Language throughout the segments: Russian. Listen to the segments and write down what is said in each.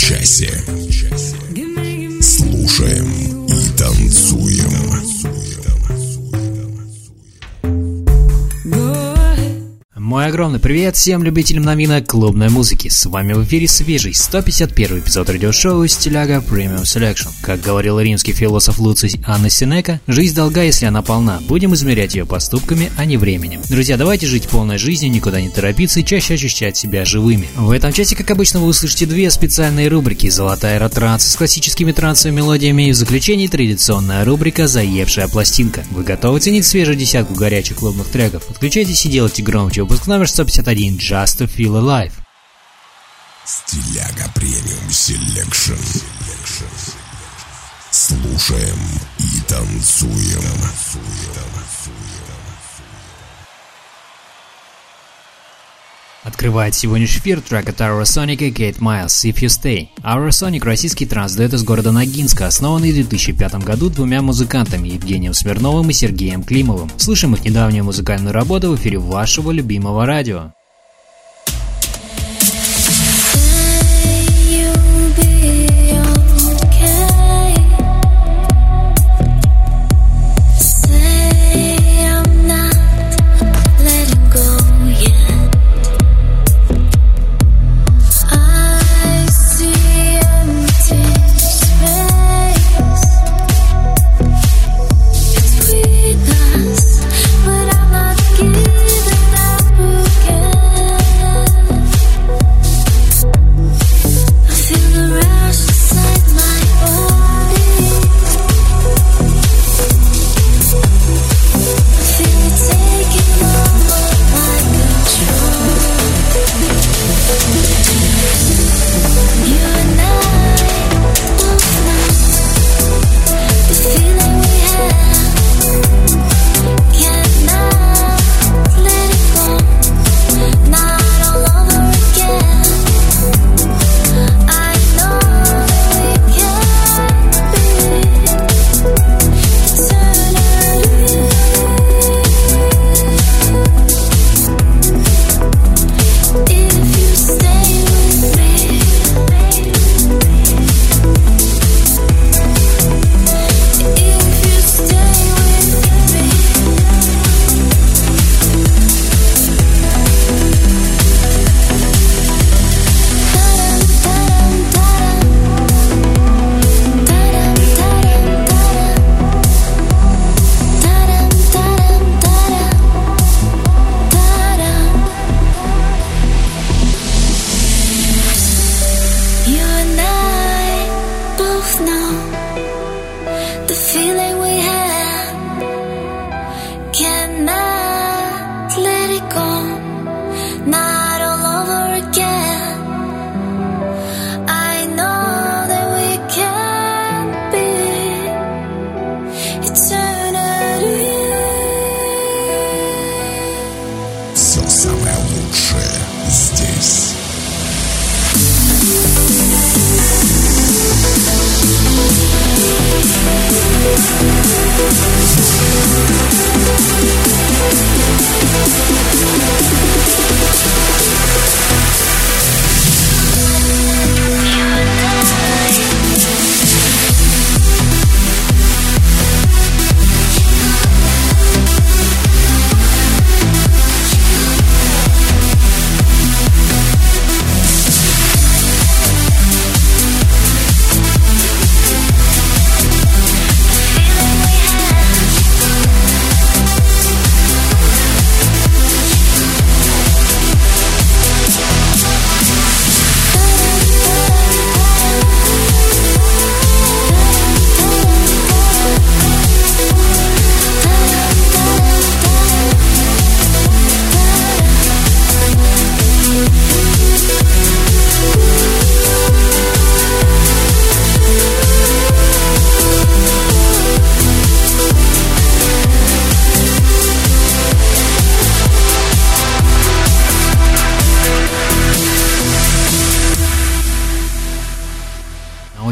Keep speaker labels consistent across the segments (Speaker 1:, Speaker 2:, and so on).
Speaker 1: Часе.
Speaker 2: Привет всем любителям новинок клубной музыки. С вами в эфире свежий 151 эпизод радиошоу «Стиляга Premium Selection». Как говорил римский философ Луций Анна Синека, жизнь долга, если она полна. Будем измерять ее поступками, а не временем. Друзья, давайте жить полной жизнью, никуда не торопиться и чаще ощущать себя живыми. В этом часе, как обычно, вы услышите две специальные рубрики «Золотая эротранс» с классическими трансовыми мелодиями и в заключении традиционная рубрика «Заевшая пластинка». Вы готовы ценить свежую десятку горячих клубных треков? Подключайтесь и делайте громче выпуск номер 151 «Just to Feel Alive».
Speaker 1: Стиляга Premium Selection. Слушаем и танцуем.
Speaker 2: Открывает сегодняшний эфир трек от Aurosonic и Kate Miles «If You Stay». Aurosonic – российский транс-дуэт из города Ногинска, основанный в 2005 году двумя музыкантами Евгением Смирновым и Сергеем Климовым. Слышим их недавнюю музыкальную работу в эфире вашего любимого радио.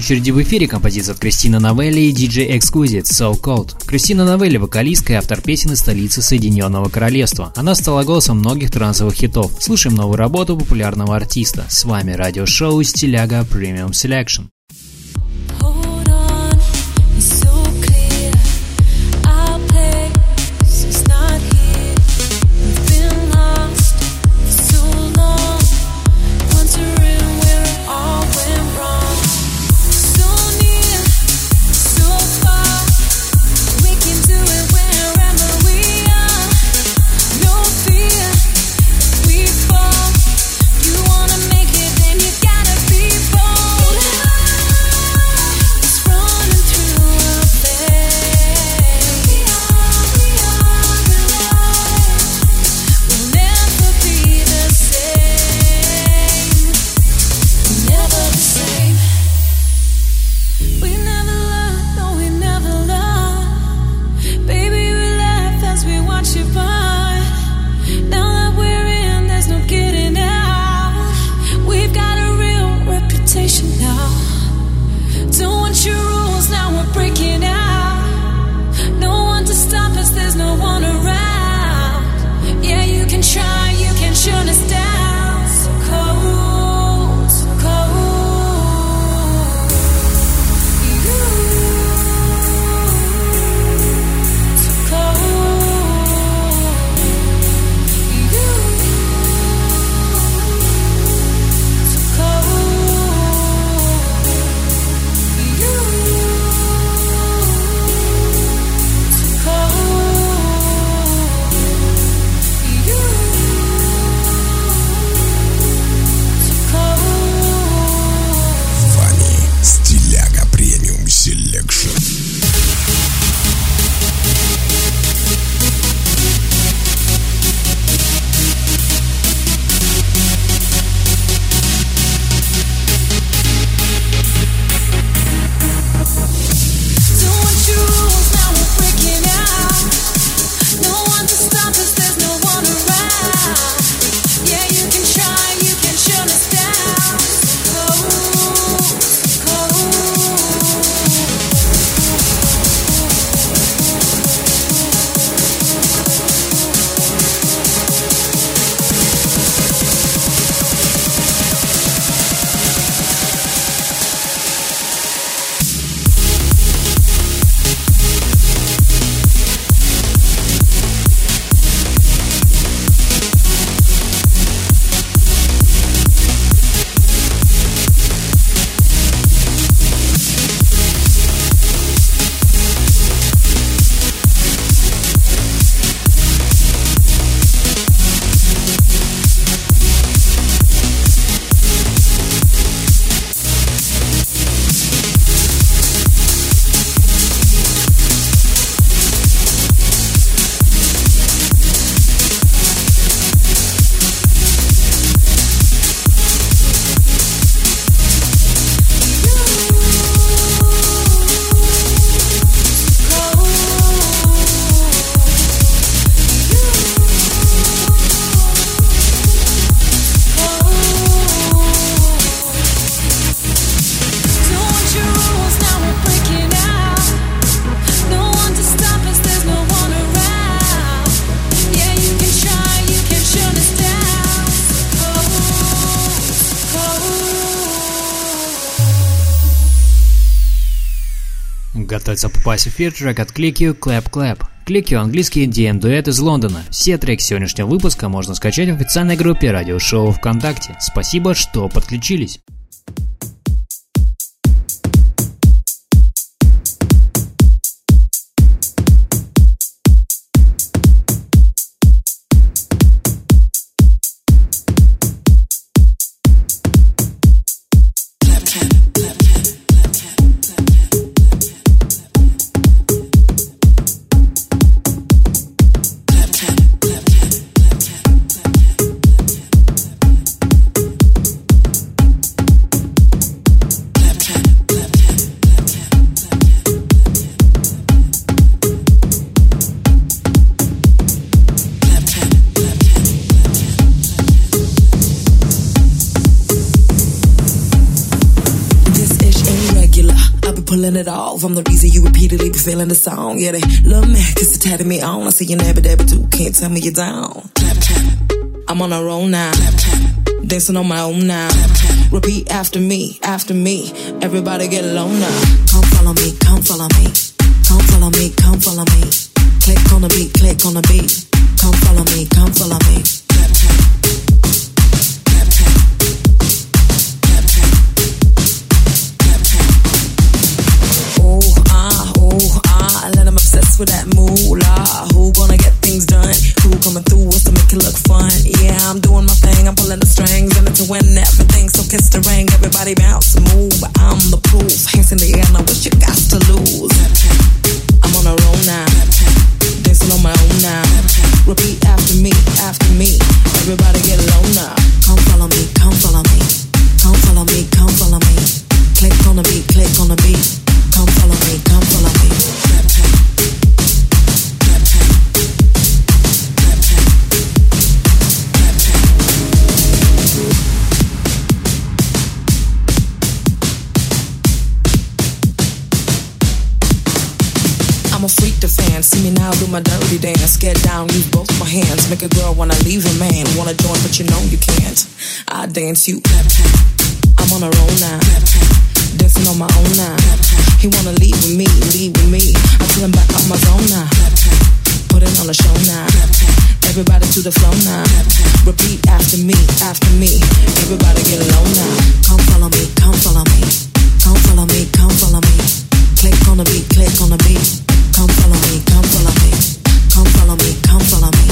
Speaker 2: Очереди в эфире композиция от Кристины Новелли и DJ Exquisite So Cold. Кристина Новелли – вокалистка и автор песен из столицы Соединенного Королевства. Она стала голосом многих трансовых хитов. Слушаем новую работу популярного артиста. С вами радиошоу «Стиляга Premium Selection». Готовится попасть в эфир трек от Click You Clap Clap. Click You английский DM-дуэт из Лондона. Все треки сегодняшнего выпуска можно скачать в официальной группе радиошоу ВКонтакте. Спасибо, что подключились.
Speaker 3: Off. I'm the reason you repeatedly be feeling the song. Yeah, they love me, cause they tatted me on. I see you never but you can't tell me you're down. Clap, clap. I'm on a roll now. Clap, clap. Dancing on my own now. Clap, clap. Repeat after me, after me. Everybody get low now. Come follow me, come follow me. Come follow me, come follow me. Click on the beat, click on the beat. Come follow me, come follow me. Krista Rain dance you. I'm on a roll now. Dancing on my own now. He wanna leave with me, leave with me. I tell him back off my zone now. Put it on the show now. Everybody to the flow now. Repeat after me, after me. Everybody get low now. Come follow me, come follow me. Come follow me, come follow me. Click on the beat, click on the beat. Come follow me, come follow me. Come follow me, come follow me.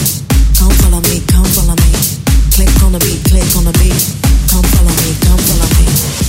Speaker 3: Come follow me, come follow me. Click on the beat, click on the beat. Come follow me, come follow me.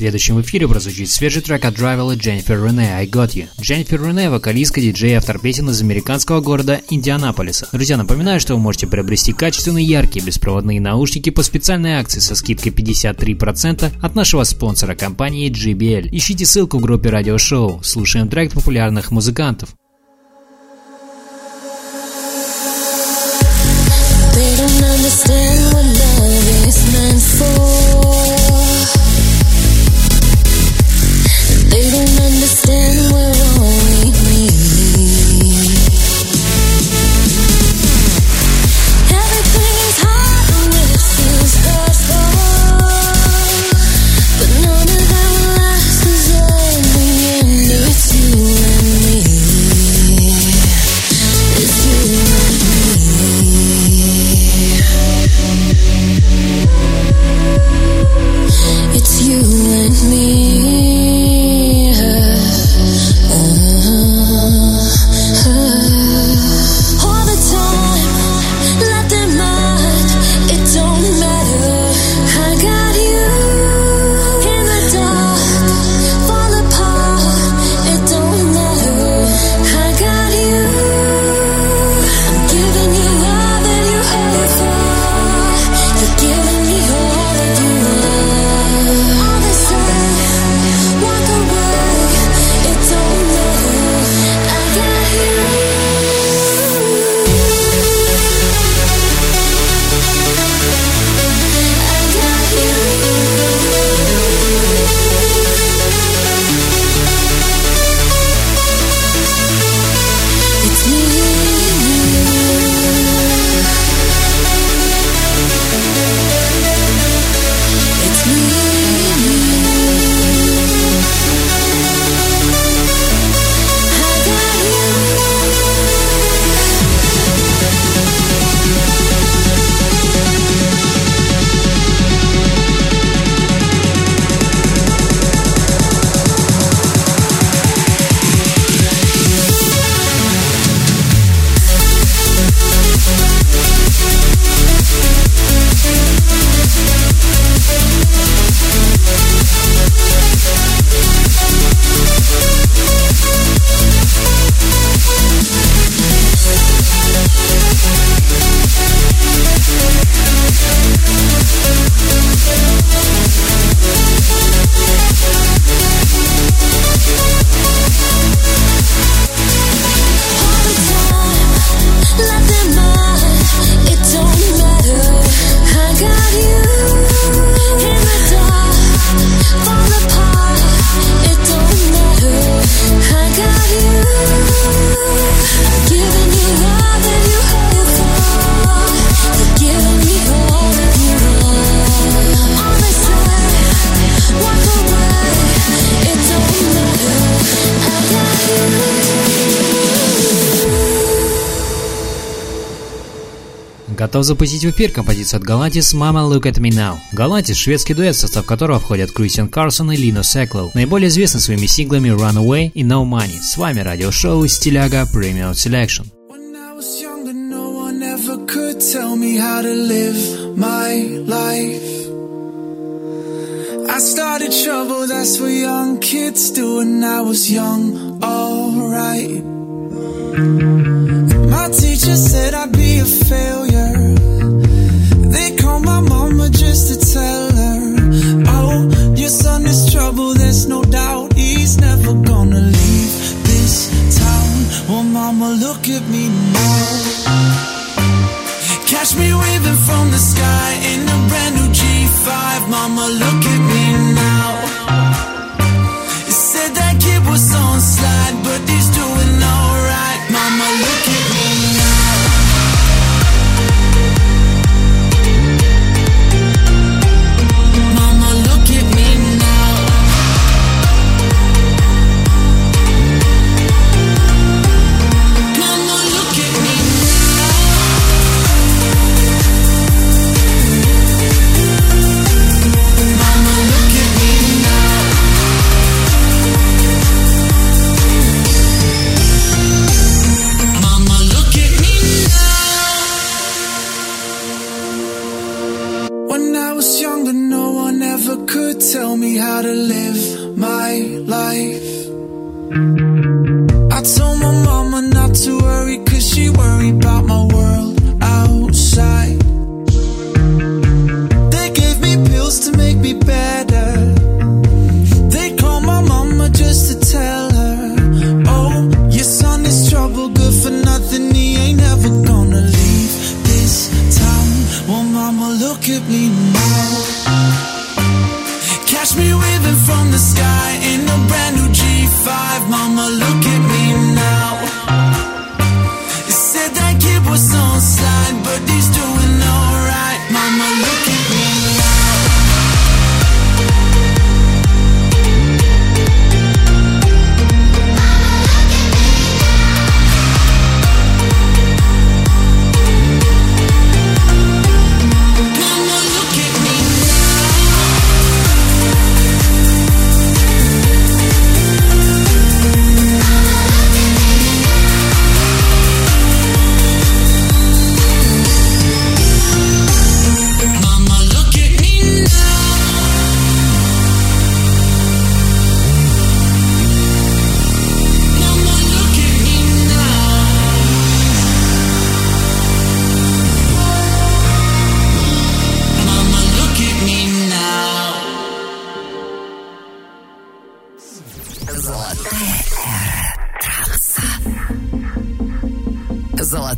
Speaker 4: Следующем эфире прозвучит свежий трек от Драйвела Дженнифер Рене «I Got You». Дженнифер Рене – вокалистка, диджей и автор песен из американского города Индианаполиса. Друзья, напоминаю, что вы можете приобрести качественные яркие беспроводные наушники по специальной акции со скидкой 53% от нашего спонсора компании JBL. Ищите ссылку в группе радиошоу. Слушаем трек популярных музыкантов.
Speaker 5: Готов запустить в эфир композицию от Галатис «Mama Look At Me Now». Галатис – шведский дуэт, в состав которого входят Кристиан Карсон и Лино Секлоу, наиболее известны своими синглами «Runaway» и «No Money». С вами радиошоу «Стиляга Premium Selection». I started trouble, that's what young kids do, and I was young, alright. My teacher said I'd be a failure. My mama just to tell her, Oh, your son is trouble, there's no doubt he's never gonna leave this town. Well, mama, look at me now. Catch me waving from the sky in a brand new G5. Mama, look at me now.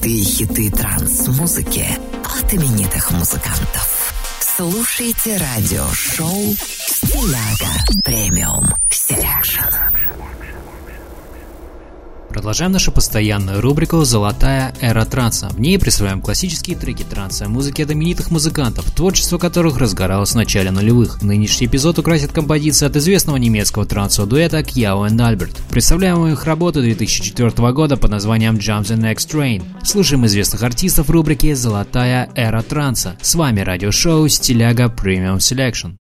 Speaker 5: Золотые хиты транс-музыки от именитых музыкантов. Слушайте радиошоу «Стиляга Premium Selection». Продолжаем нашу постоянную рубрику «Золотая эра транса». В ней присваиваем классические треки транса, музыки от именитых музыкантов, творчество которых разгоралось в начале нулевых. Нынешний эпизод украсит композиция от известного немецкого трансового дуэта Kyau и Albert. Представляем их работу 2004 года под названием Jump the Next Train. Слушаем известных артистов рубрике «Золотая эра транса». С вами радиошоу «Стиляга Premium Selection».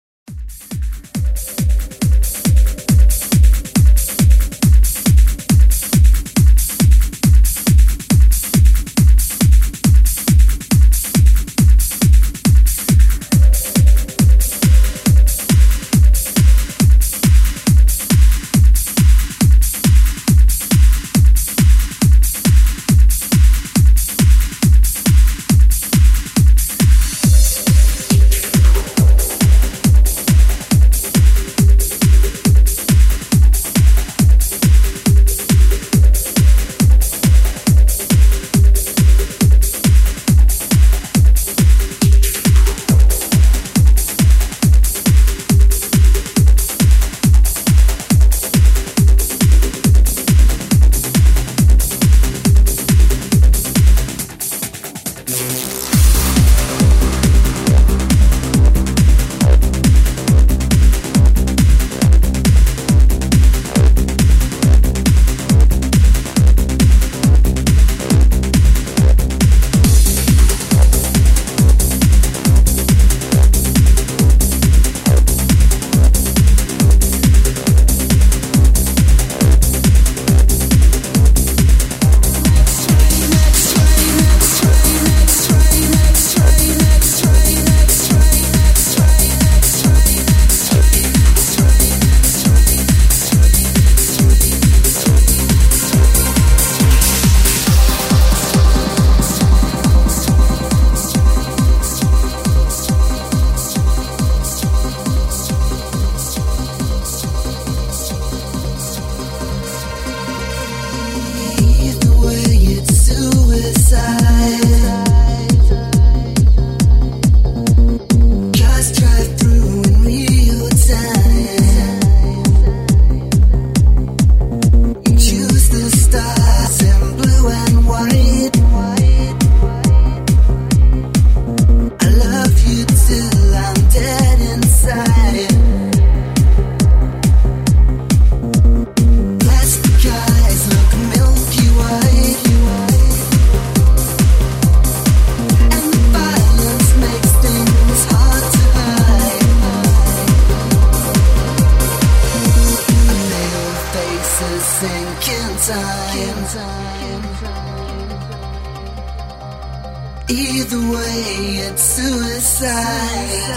Speaker 5: the way, it's suicide.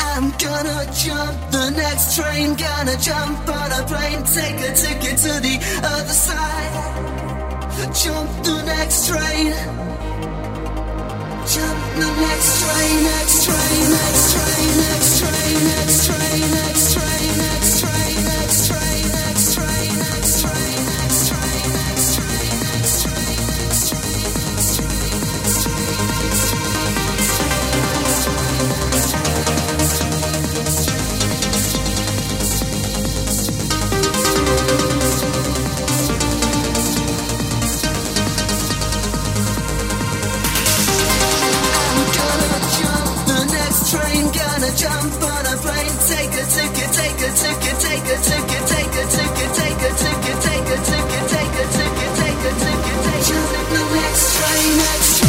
Speaker 5: I'm gonna jump the next train, gonna jump on a plane, take a ticket to the
Speaker 6: other side. Jump the next train. Jump the next train, next
Speaker 5: train, next train, next train, next train, next train. Next train. jump on a plane, take a ticket, take a ticket, take a ticket, take a ticket, take a ticket, take a ticket, take a ticket, take a ticket, take a ticket. Jump on the next train,
Speaker 7: next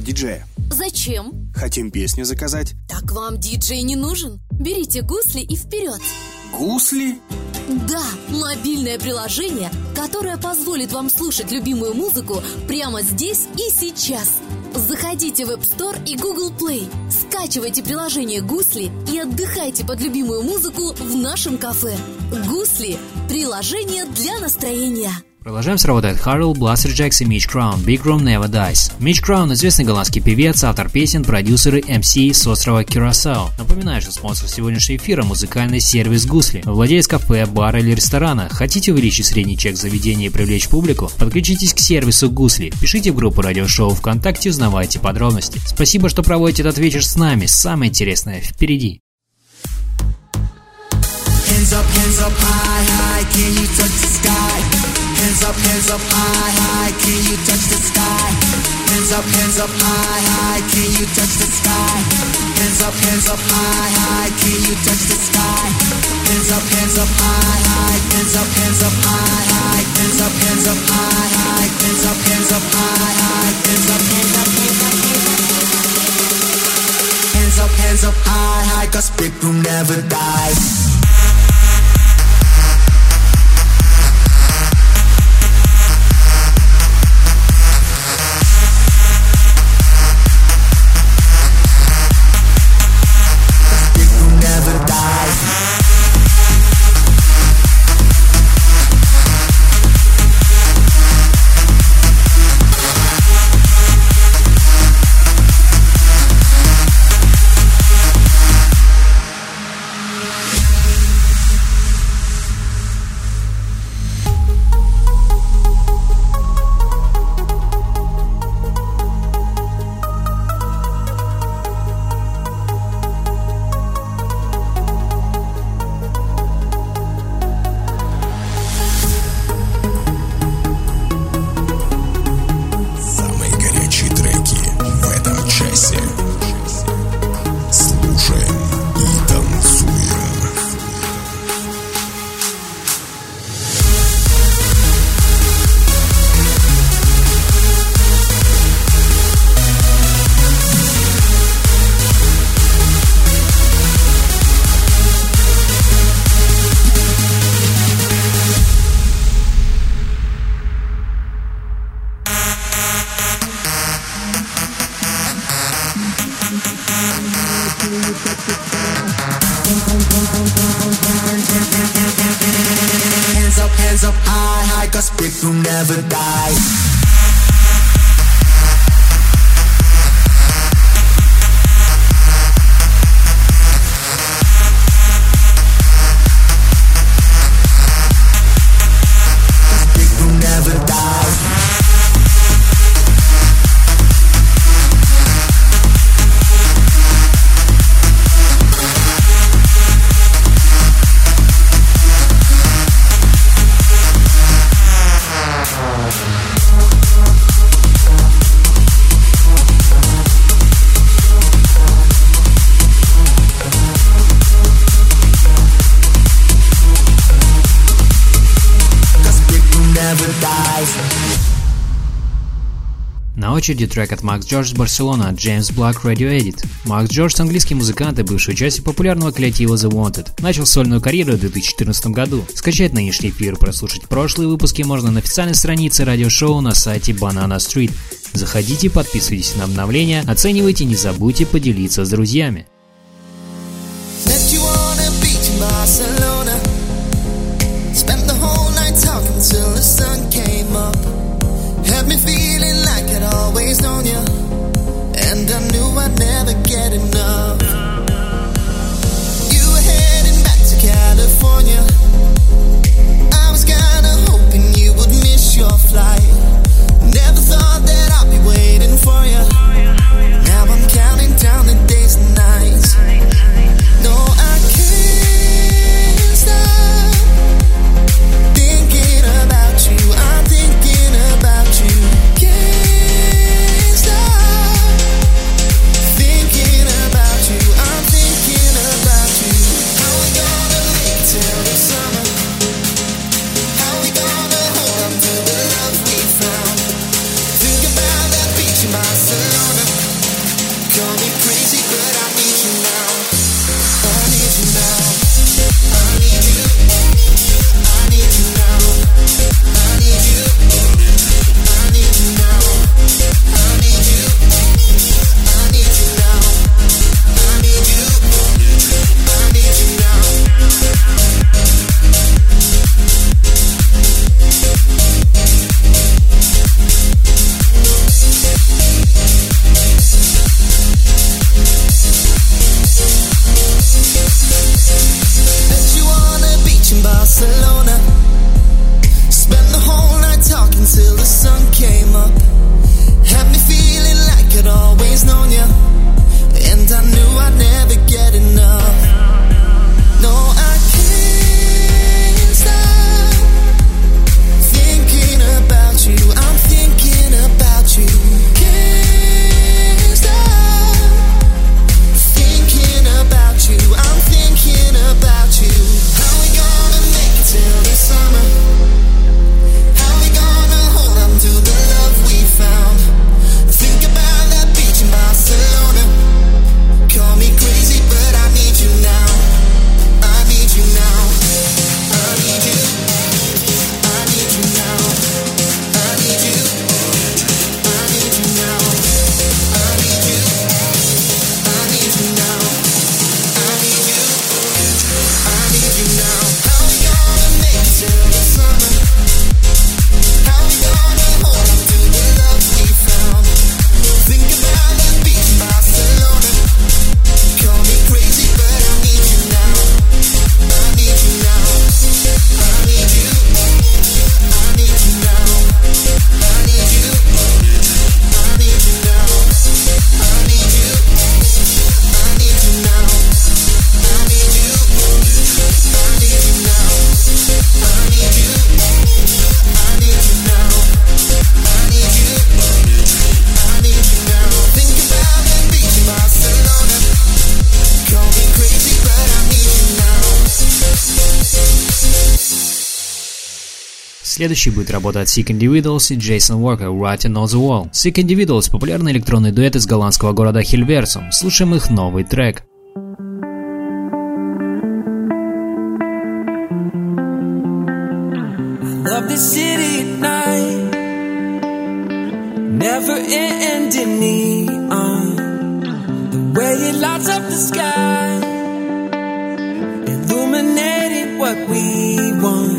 Speaker 7: позвать диджея?
Speaker 8: Зачем?
Speaker 7: Хотим песню заказать.
Speaker 8: Так вам диджей не нужен. Берите гусли и вперед.
Speaker 7: Гусли?
Speaker 8: Да, мобильное приложение, которое позволит вам слушать любимую музыку прямо здесь и сейчас. Заходите в App Store и Google Play, скачивайте приложение «Гусли» и отдыхайте под любимую музыку в нашем кафе. «Гусли» – приложение для настроения.
Speaker 4: Продолжаем с работой Харрел, Бластер Джекс и Мич Краун Big Room Never Dies. Мич Краун – известный голландский певец, автор песен, продюсер и MC с острова Кюрасао. Напоминаю, что спонсор сегодняшнего эфира – музыкальный сервис Гусли. Владелец кафе, бара или ресторана. Хотите увеличить средний чек заведения и привлечь публику? Подключитесь к сервису Гусли. Пишите в группу радиошоу ВКонтакте, узнавайте подробности. Спасибо, что проводите этот вечер с нами. Самое интересное впереди.
Speaker 9: Hands up, hands up, high, high, can you touch up, hands up, high, high, can you touch the sky? Hands up, hands up, high, high, can you touch the sky? Hands up, hands up, high, high, can you touch the sky? Hands up, hands up, high, high, hands up, hands up, high, high, hands up, hands up, high, high, hands up, hands up, high, high, hands up, hands up, hands up, hands up, hands up, high, high, cause big room never dies.
Speaker 4: Очереди трек от Макс Джордж Барселона James Black Radio Edit. Макс Джордж – английский музыкант и бывший участник популярного коллектива The Wanted. Начал сольную карьеру в 2014 году. Скачать нынешний эфир, прослушать прошлые выпуски можно на официальной странице радиошоу на сайте Banana Street. Заходите, подписывайтесь на обновления, оценивайте, не забудьте поделиться с друзьями. Следующий будет работа от Sick Individuals и Jason Walker Writing on the Wall. Sick Individuals – популярный электронный дуэт из голландского города Хильверсум. Слушаем их новый трек.
Speaker 5: Love the city at night. Never ending neon. The way it lights up the sky. Illuminating what we want.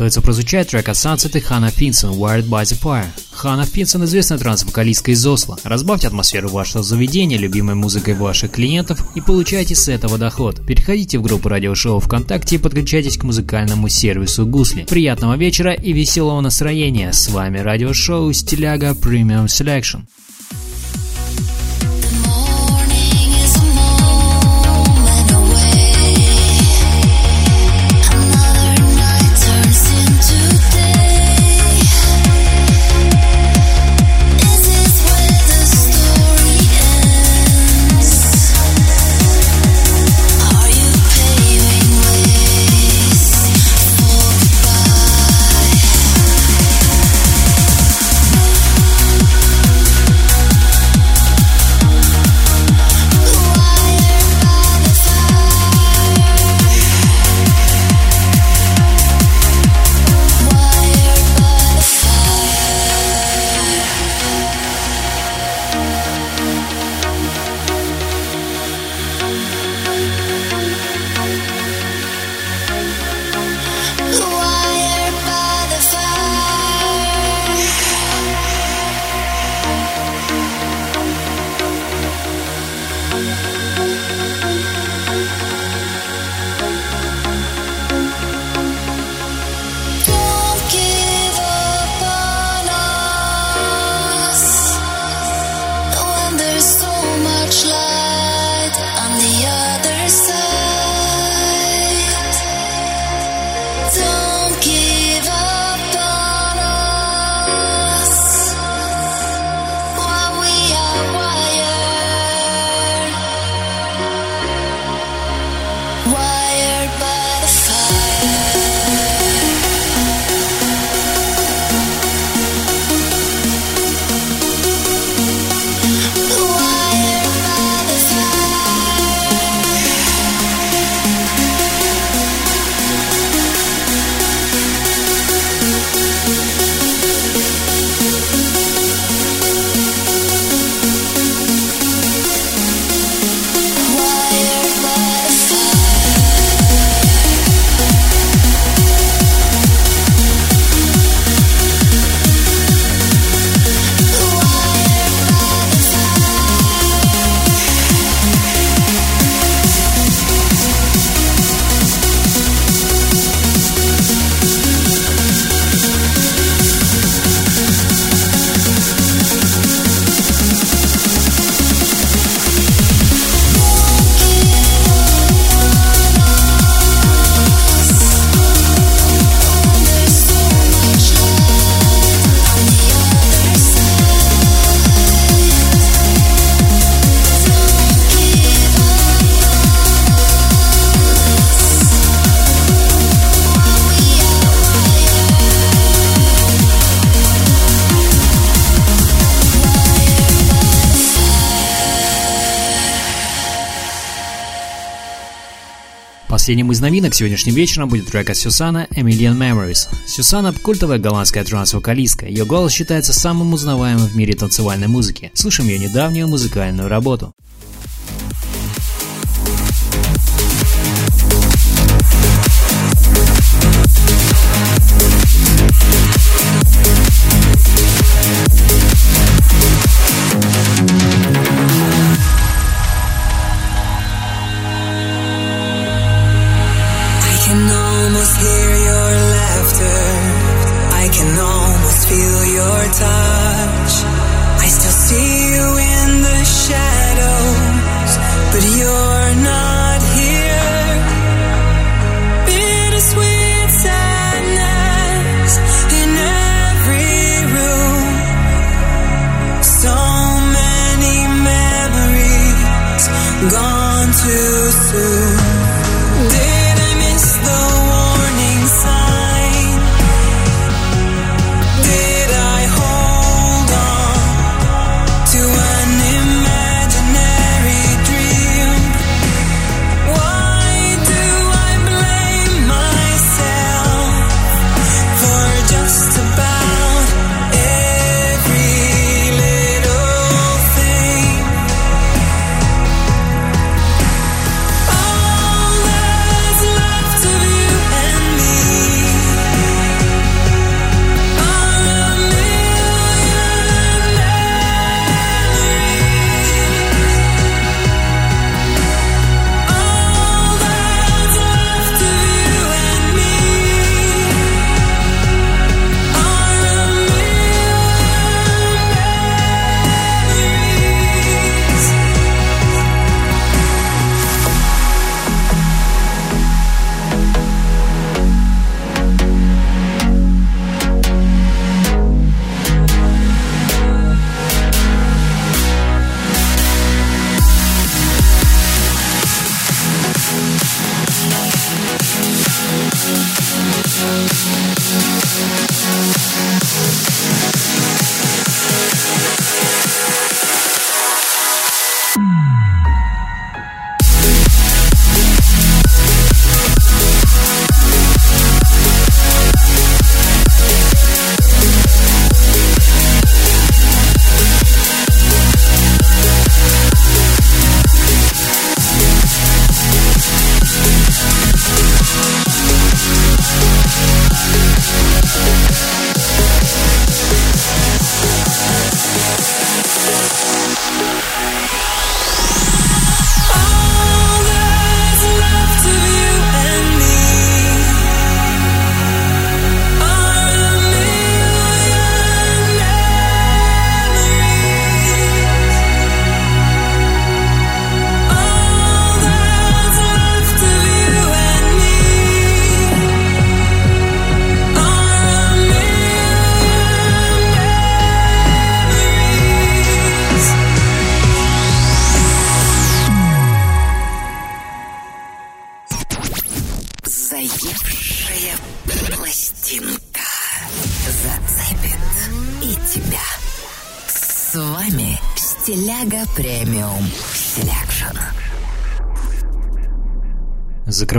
Speaker 4: Готовится прозвучать трек от Sunset и Хана Финсон «Wired by the Fire». Хана Финсон – известная транс-вокалистка из Осло. Разбавьте атмосферу вашего заведения любимой музыкой ваших клиентов и получайте с этого доход. Переходите в группу радиошоу ВКонтакте и подключайтесь к музыкальному сервису Гусли. Приятного вечера и веселого настроения. С вами радиошоу Стиляга Premium Selection.
Speaker 5: Последним из новинок сегодняшним вечером будет трек от Сюсана «A Million Memories». Сюсана – культовая голландская транс-вокалистка. Ее голос считается самым узнаваемым в мире танцевальной музыки. Слушаем ее недавнюю музыкальную работу. gone too soon. Did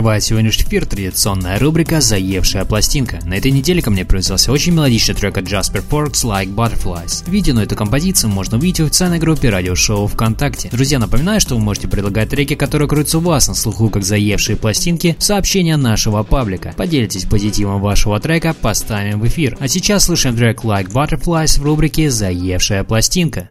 Speaker 5: Закрывает сегодняшний эфир традиционная рубрика «Заевшая пластинка». На этой неделе ко мне привязался очень мелодичный трек от Jasper Forks «Like Butterflies». Видео на эту композицию можно увидеть в официальной группе радиошоу ВКонтакте. Друзья, напоминаю, что вы можете предлагать треки, которые крутятся у вас на слуху как «Заевшие пластинки» сообщения нашего паблика. Поделитесь позитивом вашего трека, поставим в эфир. А сейчас слушаем трек «Like Butterflies» в рубрике «Заевшая пластинка».